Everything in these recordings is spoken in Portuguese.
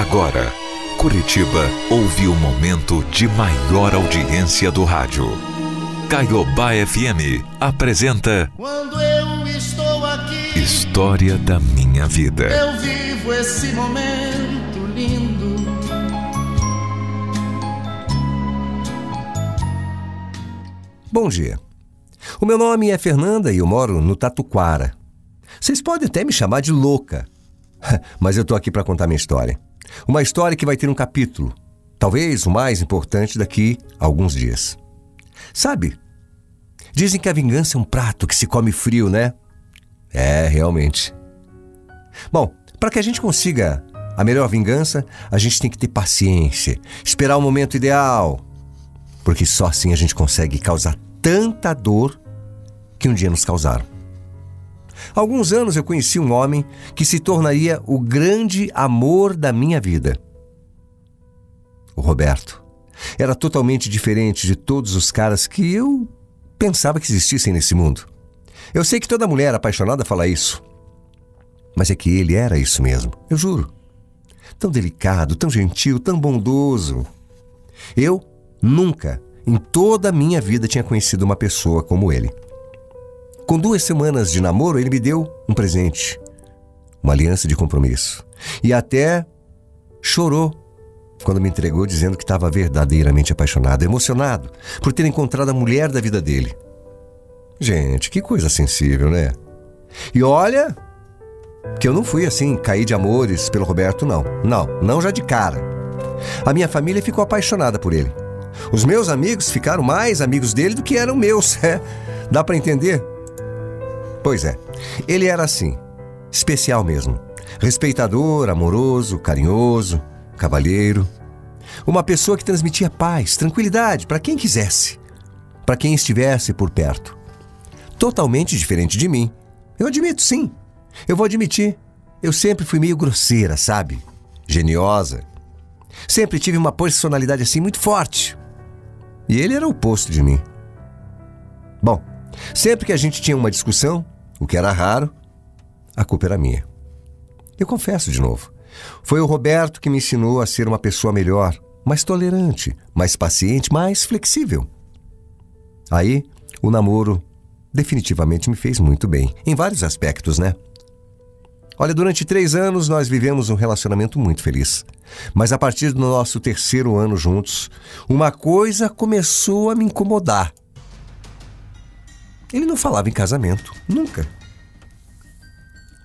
Agora, Curitiba ouve o momento de maior audiência do rádio. Caiobá FM apresenta Quando eu estou aqui, História da Minha Vida. eu vivo esse momento lindo. Bom dia. O meu nome é Fernanda e eu moro no Tatuquara. Vocês podem até me chamar de louca, mas eu tô aqui para contar minha história. Uma história que vai ter um capítulo, talvez o mais importante daqui a alguns dias. Sabe? Dizem que a vingança é um prato que se come frio, né? É, realmente. Bom, para que a gente consiga a melhor vingança, a gente tem que ter paciência, esperar o momento ideal, porque só assim a gente consegue causar tanta dor que um dia nos causaram. Alguns anos eu conheci um homem que se tornaria o grande amor da minha vida. O Roberto. Era totalmente diferente de todos os caras que eu pensava que existissem nesse mundo. Eu sei que toda mulher apaixonada fala isso. Mas é que ele era isso mesmo, eu juro. Tão delicado, tão gentil, tão bondoso. Eu nunca, em toda a minha vida, tinha conhecido uma pessoa como ele. Com duas semanas de namoro, ele me deu um presente, uma aliança de compromisso. E até chorou quando me entregou, dizendo que estava verdadeiramente apaixonado, emocionado por ter encontrado a mulher da vida dele. Gente, que coisa sensível, né? E olha, que eu não fui assim, cair de amores pelo Roberto, não. Não, não já de cara. A minha família ficou apaixonada por ele. Os meus amigos ficaram mais amigos dele do que eram meus, é? Dá para entender? Pois é, ele era assim, especial mesmo. Respeitador, amoroso, carinhoso, cavalheiro. Uma pessoa que transmitia paz, tranquilidade para quem quisesse, para quem estivesse por perto. Totalmente diferente de mim. Eu admito, sim. Eu vou admitir. Eu sempre fui meio grosseira, sabe? Geniosa. Sempre tive uma personalidade assim muito forte. E ele era o oposto de mim. Bom, sempre que a gente tinha uma discussão, o que era raro, a culpa era minha. Eu confesso de novo. Foi o Roberto que me ensinou a ser uma pessoa melhor, mais tolerante, mais paciente, mais flexível. Aí, o namoro definitivamente me fez muito bem, em vários aspectos, né? Olha, durante três anos nós vivemos um relacionamento muito feliz. Mas a partir do nosso terceiro ano juntos, uma coisa começou a me incomodar. Ele não falava em casamento, nunca.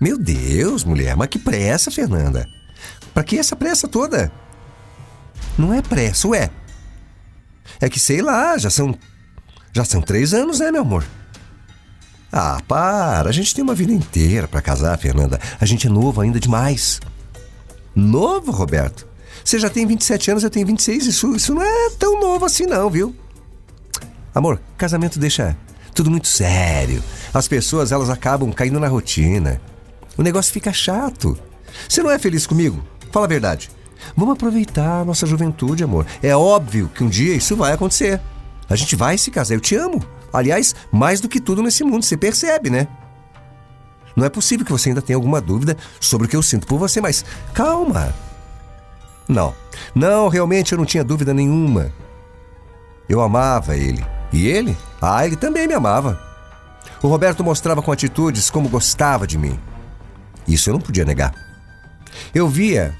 Meu Deus, mulher, mas que pressa, Fernanda. Pra que essa pressa toda? Não é pressa, ué. É que sei lá, já são. Já são três anos, né, meu amor? Ah, para, a gente tem uma vida inteira para casar, Fernanda. A gente é novo ainda demais. Novo, Roberto? Você já tem 27 anos, eu tenho 26. Isso, isso não é tão novo assim, não, viu? Amor, casamento deixa tudo muito sério. As pessoas, elas acabam caindo na rotina. O negócio fica chato. Você não é feliz comigo? Fala a verdade. Vamos aproveitar a nossa juventude, amor. É óbvio que um dia isso vai acontecer. A gente vai se casar. Eu te amo. Aliás, mais do que tudo nesse mundo, você percebe, né? Não é possível que você ainda tenha alguma dúvida sobre o que eu sinto por você, mas calma. Não, não, realmente eu não tinha dúvida nenhuma. Eu amava ele. E ele? Ah, ele também me amava. O Roberto mostrava com atitudes como gostava de mim. Isso eu não podia negar. Eu via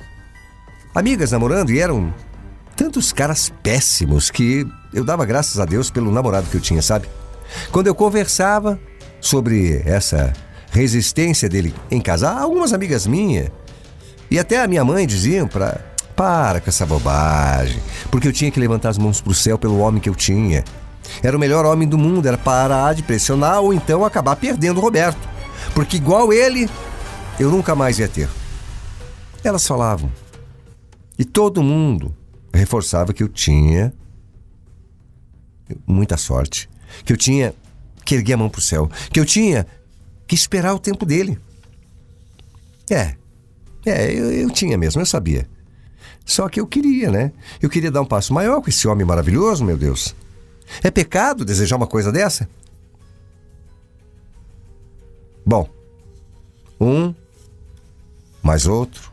amigas namorando e eram tantos caras péssimos que eu dava graças a Deus pelo namorado que eu tinha, sabe? Quando eu conversava sobre essa resistência dele em casar, algumas amigas minhas e até a minha mãe diziam para para com essa bobagem, porque eu tinha que levantar as mãos pro céu pelo homem que eu tinha. Era o melhor homem do mundo, era parar de pressionar ou então acabar perdendo o Roberto, porque igual ele, eu nunca mais ia ter. Elas falavam. E todo mundo reforçava que eu tinha muita sorte, que eu tinha que erguer a mão pro céu, que eu tinha que esperar o tempo dele. É, é, eu, eu tinha mesmo, eu sabia. Só que eu queria, né? Eu queria dar um passo maior com esse homem maravilhoso, meu Deus. É pecado desejar uma coisa dessa? Bom, um, mais outro,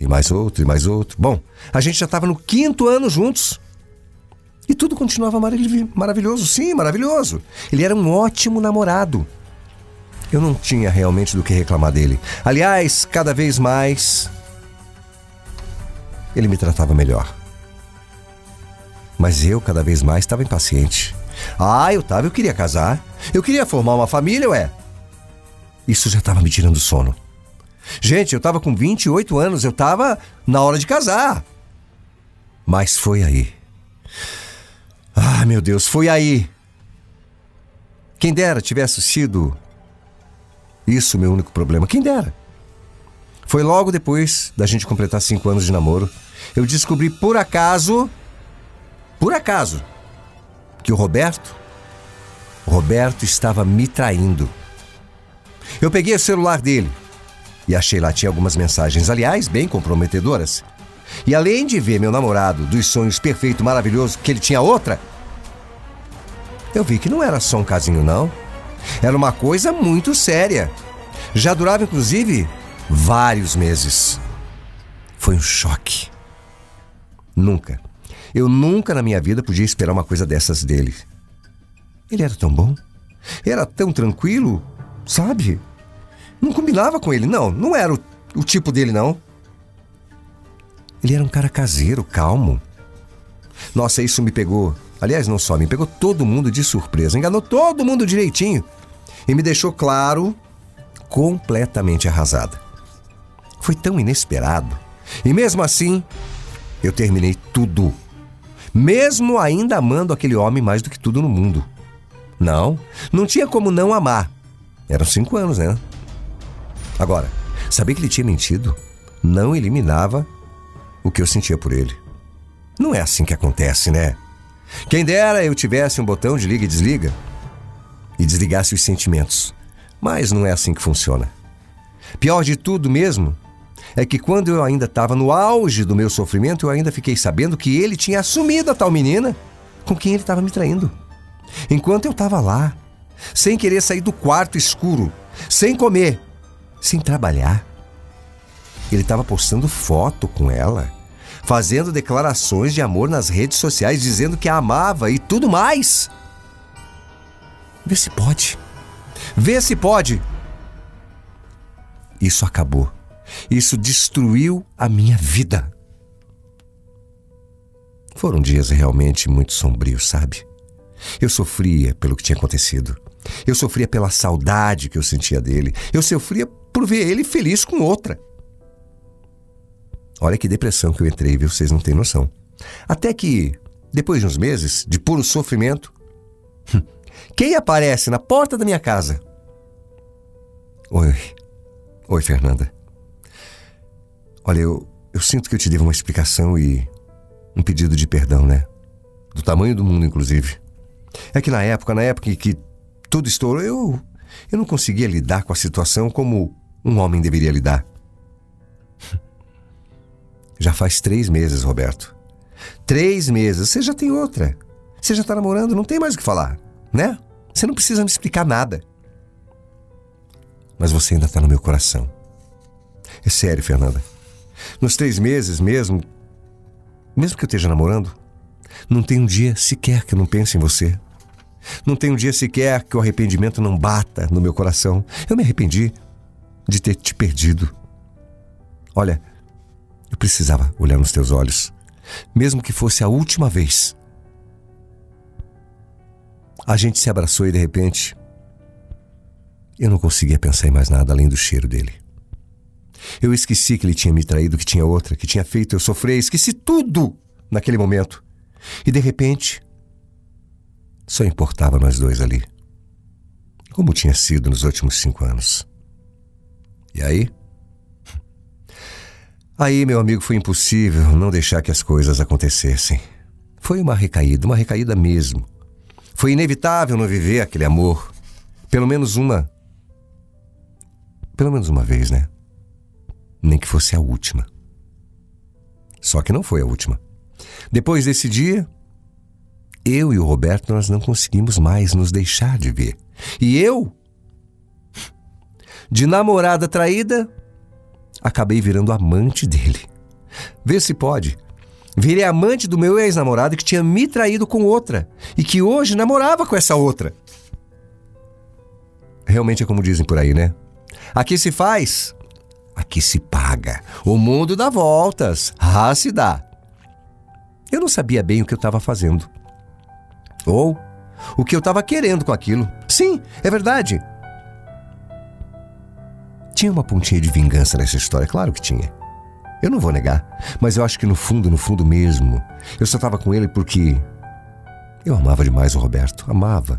E mais outro, e mais outro. Bom, a gente já estava no quinto ano juntos. E tudo continuava maravilhoso, sim, maravilhoso. Ele era um ótimo namorado. Eu não tinha realmente do que reclamar dele. Aliás, cada vez mais ele me tratava melhor. Mas eu cada vez mais estava impaciente. Ah, eu tava, eu queria casar. Eu queria formar uma família, ué. Isso já estava me tirando sono. Gente, eu estava com 28 anos, eu estava na hora de casar. Mas foi aí. Ah, meu Deus, foi aí. Quem dera tivesse sido isso meu único problema. Quem dera. Foi logo depois da gente completar cinco anos de namoro. Eu descobri por acaso, por acaso, que o Roberto, o Roberto estava me traindo. Eu peguei o celular dele e achei lá tinha algumas mensagens, aliás, bem comprometedoras. E além de ver meu namorado dos sonhos perfeito, maravilhoso, que ele tinha outra, eu vi que não era só um casinho, não. Era uma coisa muito séria. Já durava, inclusive, vários meses. Foi um choque. Nunca, eu nunca na minha vida podia esperar uma coisa dessas dele. Ele era tão bom, era tão tranquilo, sabe? Não combinava com ele, não, não era o, o tipo dele, não. Ele era um cara caseiro, calmo. Nossa, isso me pegou. Aliás, não só me pegou todo mundo de surpresa, enganou todo mundo direitinho e me deixou claro, completamente arrasada. Foi tão inesperado. E mesmo assim, eu terminei tudo. Mesmo ainda amando aquele homem mais do que tudo no mundo. Não, não tinha como não amar. Eram cinco anos, né? Agora, saber que ele tinha mentido não eliminava o que eu sentia por ele. Não é assim que acontece, né? Quem dera eu tivesse um botão de liga e desliga e desligasse os sentimentos. Mas não é assim que funciona. Pior de tudo mesmo é que quando eu ainda estava no auge do meu sofrimento, eu ainda fiquei sabendo que ele tinha assumido a tal menina com quem ele estava me traindo. Enquanto eu estava lá, sem querer sair do quarto escuro, sem comer, sem trabalhar, ele estava postando foto com ela, fazendo declarações de amor nas redes sociais, dizendo que a amava e tudo mais. Vê se pode. Vê se pode. Isso acabou. Isso destruiu a minha vida. Foram dias realmente muito sombrios, sabe? Eu sofria pelo que tinha acontecido. Eu sofria pela saudade que eu sentia dele. Eu sofria por ver ele feliz com outra. Olha que depressão que eu entrei, viu? Vocês não têm noção. Até que, depois de uns meses de puro sofrimento, quem aparece na porta da minha casa? Oi. Oi, Fernanda. Olha, eu, eu sinto que eu te devo uma explicação e um pedido de perdão, né? Do tamanho do mundo, inclusive. É que na época, na época em que tudo estourou, eu, eu não conseguia lidar com a situação como um homem deveria lidar. Já faz três meses, Roberto. Três meses. Você já tem outra. Você já está namorando, não tem mais o que falar, né? Você não precisa me explicar nada. Mas você ainda está no meu coração. É sério, Fernanda. Nos três meses mesmo, mesmo que eu esteja namorando, não tem um dia sequer que eu não pense em você. Não tem um dia sequer que o arrependimento não bata no meu coração. Eu me arrependi de ter te perdido. Olha, eu precisava olhar nos teus olhos, mesmo que fosse a última vez. A gente se abraçou e de repente eu não conseguia pensar em mais nada além do cheiro dele. Eu esqueci que ele tinha me traído, que tinha outra, que tinha feito eu sofrer, esqueci tudo naquele momento. E de repente, só importava nós dois ali. Como tinha sido nos últimos cinco anos. E aí? Aí, meu amigo, foi impossível não deixar que as coisas acontecessem. Foi uma recaída, uma recaída mesmo. Foi inevitável não viver aquele amor. Pelo menos uma. Pelo menos uma vez, né? Nem que fosse a última. Só que não foi a última. Depois desse dia, eu e o Roberto nós não conseguimos mais nos deixar de ver. E eu, de namorada traída, acabei virando amante dele. Vê se pode. Virei amante do meu ex-namorado que tinha me traído com outra e que hoje namorava com essa outra. Realmente é como dizem por aí, né? Aqui se faz, aqui se paga. O mundo dá voltas, ah, se dá. Eu não sabia bem o que eu estava fazendo. Ou o que eu estava querendo com aquilo. Sim, é verdade. Tinha uma pontinha de vingança nessa história, claro que tinha. Eu não vou negar, mas eu acho que no fundo, no fundo mesmo, eu só estava com ele porque eu amava demais o Roberto, amava.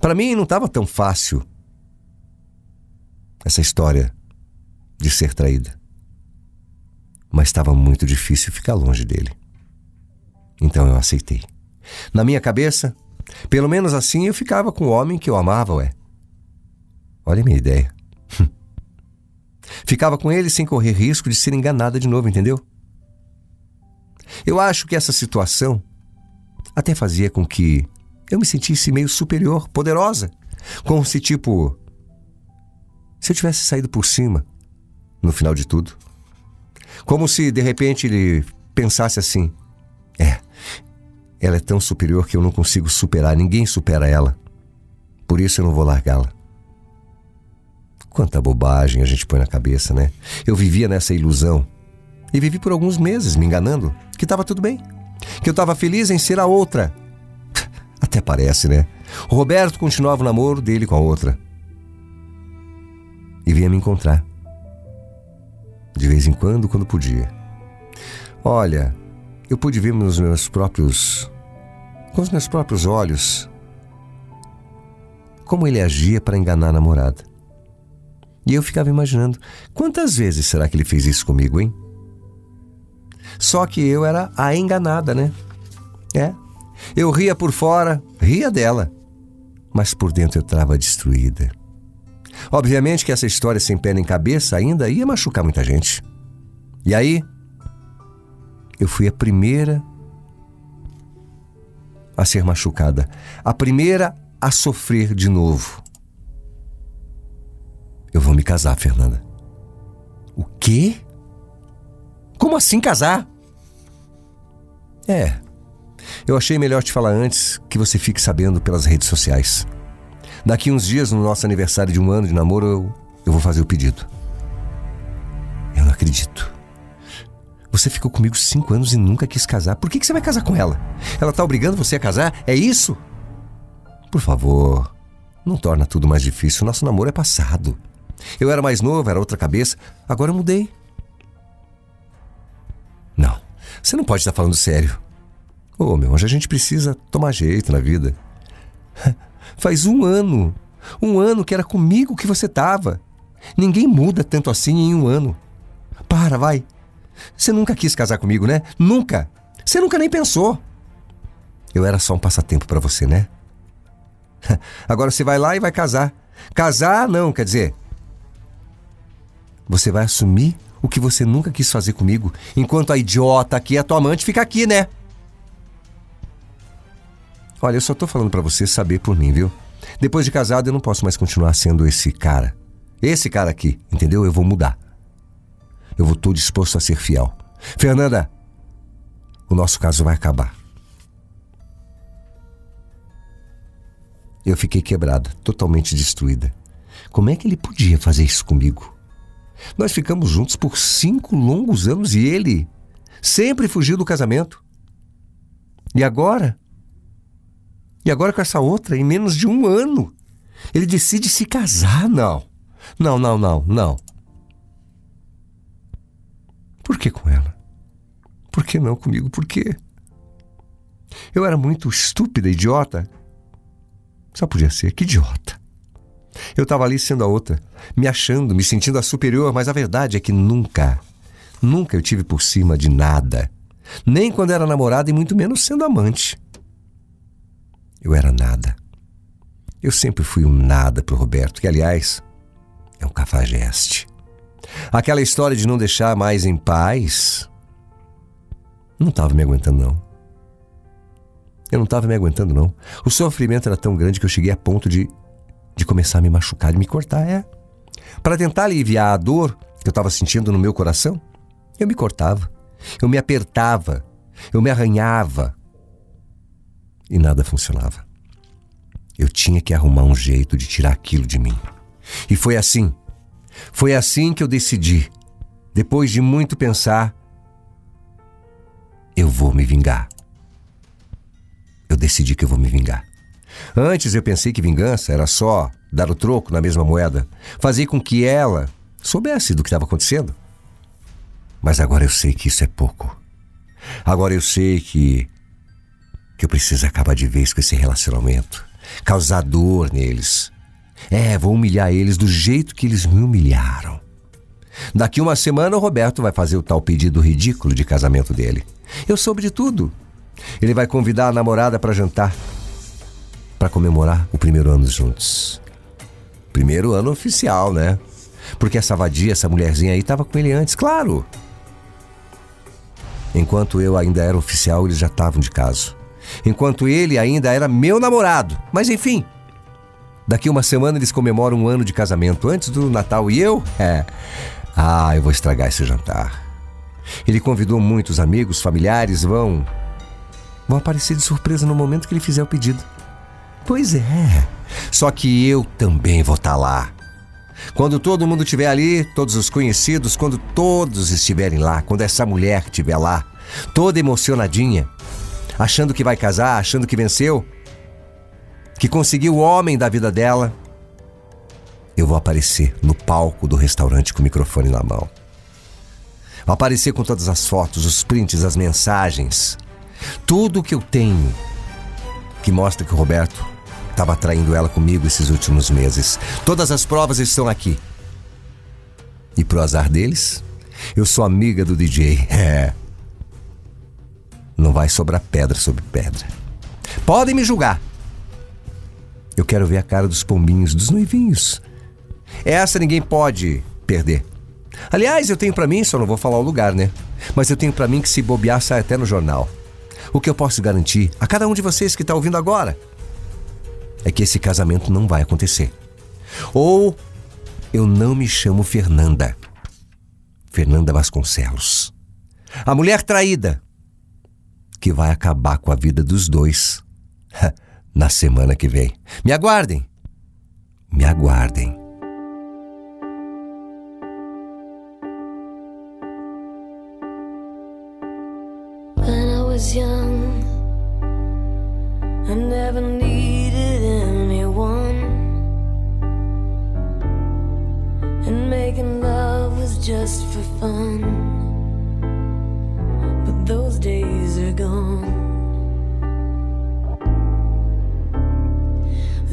Para mim não estava tão fácil essa história de ser traída. Mas estava muito difícil ficar longe dele. Então eu aceitei. Na minha cabeça, pelo menos assim eu ficava com o homem que eu amava, ué. Olha a minha ideia. Ficava com ele sem correr risco de ser enganada de novo, entendeu? Eu acho que essa situação até fazia com que eu me sentisse meio superior, poderosa. Como se, tipo, se eu tivesse saído por cima no final de tudo. Como se de repente ele pensasse assim: é, ela é tão superior que eu não consigo superar, ninguém supera ela. Por isso eu não vou largá-la. Quanta bobagem a gente põe na cabeça, né? Eu vivia nessa ilusão. E vivi por alguns meses me enganando que estava tudo bem. Que eu estava feliz em ser a outra. Até parece, né? O Roberto continuava o namoro dele com a outra. E vinha me encontrar. De vez em quando, quando podia. Olha, eu pude ver nos meus próprios. com os meus próprios olhos. como ele agia para enganar a namorada. E eu ficava imaginando: quantas vezes será que ele fez isso comigo, hein? Só que eu era a enganada, né? É. Eu ria por fora, ria dela, mas por dentro eu estava destruída. Obviamente que essa história sem pé nem cabeça ainda ia machucar muita gente. E aí, eu fui a primeira a ser machucada, a primeira a sofrer de novo. Eu vou me casar, Fernanda. O quê? Como assim casar? É. Eu achei melhor te falar antes que você fique sabendo pelas redes sociais. Daqui uns dias, no nosso aniversário de um ano de namoro, eu, eu vou fazer o pedido. Eu não acredito. Você ficou comigo cinco anos e nunca quis casar. Por que, que você vai casar com ela? Ela tá obrigando você a casar? É isso? Por favor, não torna tudo mais difícil. Nosso namoro é passado. Eu era mais novo, era outra cabeça. Agora eu mudei. Não, você não pode estar falando sério. Ô, oh, meu anjo, a gente precisa tomar jeito na vida. Faz um ano, um ano que era comigo que você tava. Ninguém muda tanto assim em um ano. Para, vai. Você nunca quis casar comigo, né? Nunca. Você nunca nem pensou. Eu era só um passatempo para você, né? Agora você vai lá e vai casar. Casar, não, quer dizer, você vai assumir o que você nunca quis fazer comigo, enquanto a idiota aqui, a tua amante, fica aqui, né? Olha, eu só tô falando para você saber por mim, viu? Depois de casado, eu não posso mais continuar sendo esse cara. Esse cara aqui, entendeu? Eu vou mudar. Eu vou estou disposto a ser fiel. Fernanda, o nosso caso vai acabar. Eu fiquei quebrada, totalmente destruída. Como é que ele podia fazer isso comigo? Nós ficamos juntos por cinco longos anos e ele sempre fugiu do casamento. E agora? E agora com essa outra, em menos de um ano, ele decide se casar? Não. Não, não, não, não. Por que com ela? Por que não comigo? Por quê? Eu era muito estúpida, idiota. Só podia ser, que idiota. Eu estava ali sendo a outra, me achando, me sentindo a superior, mas a verdade é que nunca, nunca eu tive por cima de nada. Nem quando era namorada e muito menos sendo amante. Eu era nada. Eu sempre fui um nada pro Roberto, que aliás é um cafajeste. Aquela história de não deixar mais em paz não estava me aguentando não. Eu não estava me aguentando não. O sofrimento era tão grande que eu cheguei a ponto de de começar a me machucar, de me cortar, é. Para tentar aliviar a dor que eu estava sentindo no meu coração, Eu me cortava, eu me apertava, eu me arranhava. E nada funcionava. Eu tinha que arrumar um jeito de tirar aquilo de mim. E foi assim. Foi assim que eu decidi. Depois de muito pensar, eu vou me vingar. Eu decidi que eu vou me vingar. Antes eu pensei que vingança era só dar o troco na mesma moeda, fazer com que ela soubesse do que estava acontecendo. Mas agora eu sei que isso é pouco. Agora eu sei que que eu preciso acabar de vez com esse relacionamento, causar dor neles. É, vou humilhar eles do jeito que eles me humilharam. Daqui uma semana o Roberto vai fazer o tal pedido ridículo de casamento dele. Eu soube de tudo. Ele vai convidar a namorada para jantar, para comemorar o primeiro ano juntos. Primeiro ano oficial, né? Porque essa vadia, essa mulherzinha aí, estava com ele antes, claro. Enquanto eu ainda era oficial, eles já estavam de caso. Enquanto ele ainda era meu namorado. Mas enfim. Daqui uma semana eles comemoram um ano de casamento antes do Natal e eu? É. Ah, eu vou estragar esse jantar. Ele convidou muitos amigos, familiares, vão. vão aparecer de surpresa no momento que ele fizer o pedido. Pois é. Só que eu também vou estar tá lá. Quando todo mundo estiver ali, todos os conhecidos, quando todos estiverem lá, quando essa mulher estiver lá, toda emocionadinha, achando que vai casar, achando que venceu, que conseguiu o homem da vida dela, eu vou aparecer no palco do restaurante com o microfone na mão. Vou aparecer com todas as fotos, os prints, as mensagens, tudo o que eu tenho que mostra que o Roberto estava traindo ela comigo esses últimos meses. Todas as provas estão aqui. E pro azar deles, eu sou amiga do DJ. É. Não vai sobrar pedra sobre pedra. Podem me julgar. Eu quero ver a cara dos pombinhos, dos noivinhos. Essa ninguém pode perder. Aliás, eu tenho para mim, só não vou falar o lugar, né? Mas eu tenho para mim que se bobear sai até no jornal. O que eu posso garantir a cada um de vocês que está ouvindo agora é que esse casamento não vai acontecer. Ou eu não me chamo Fernanda. Fernanda Vasconcelos. A mulher traída que vai acabar com a vida dos dois na semana que vem. Me aguardem. Me aguardem.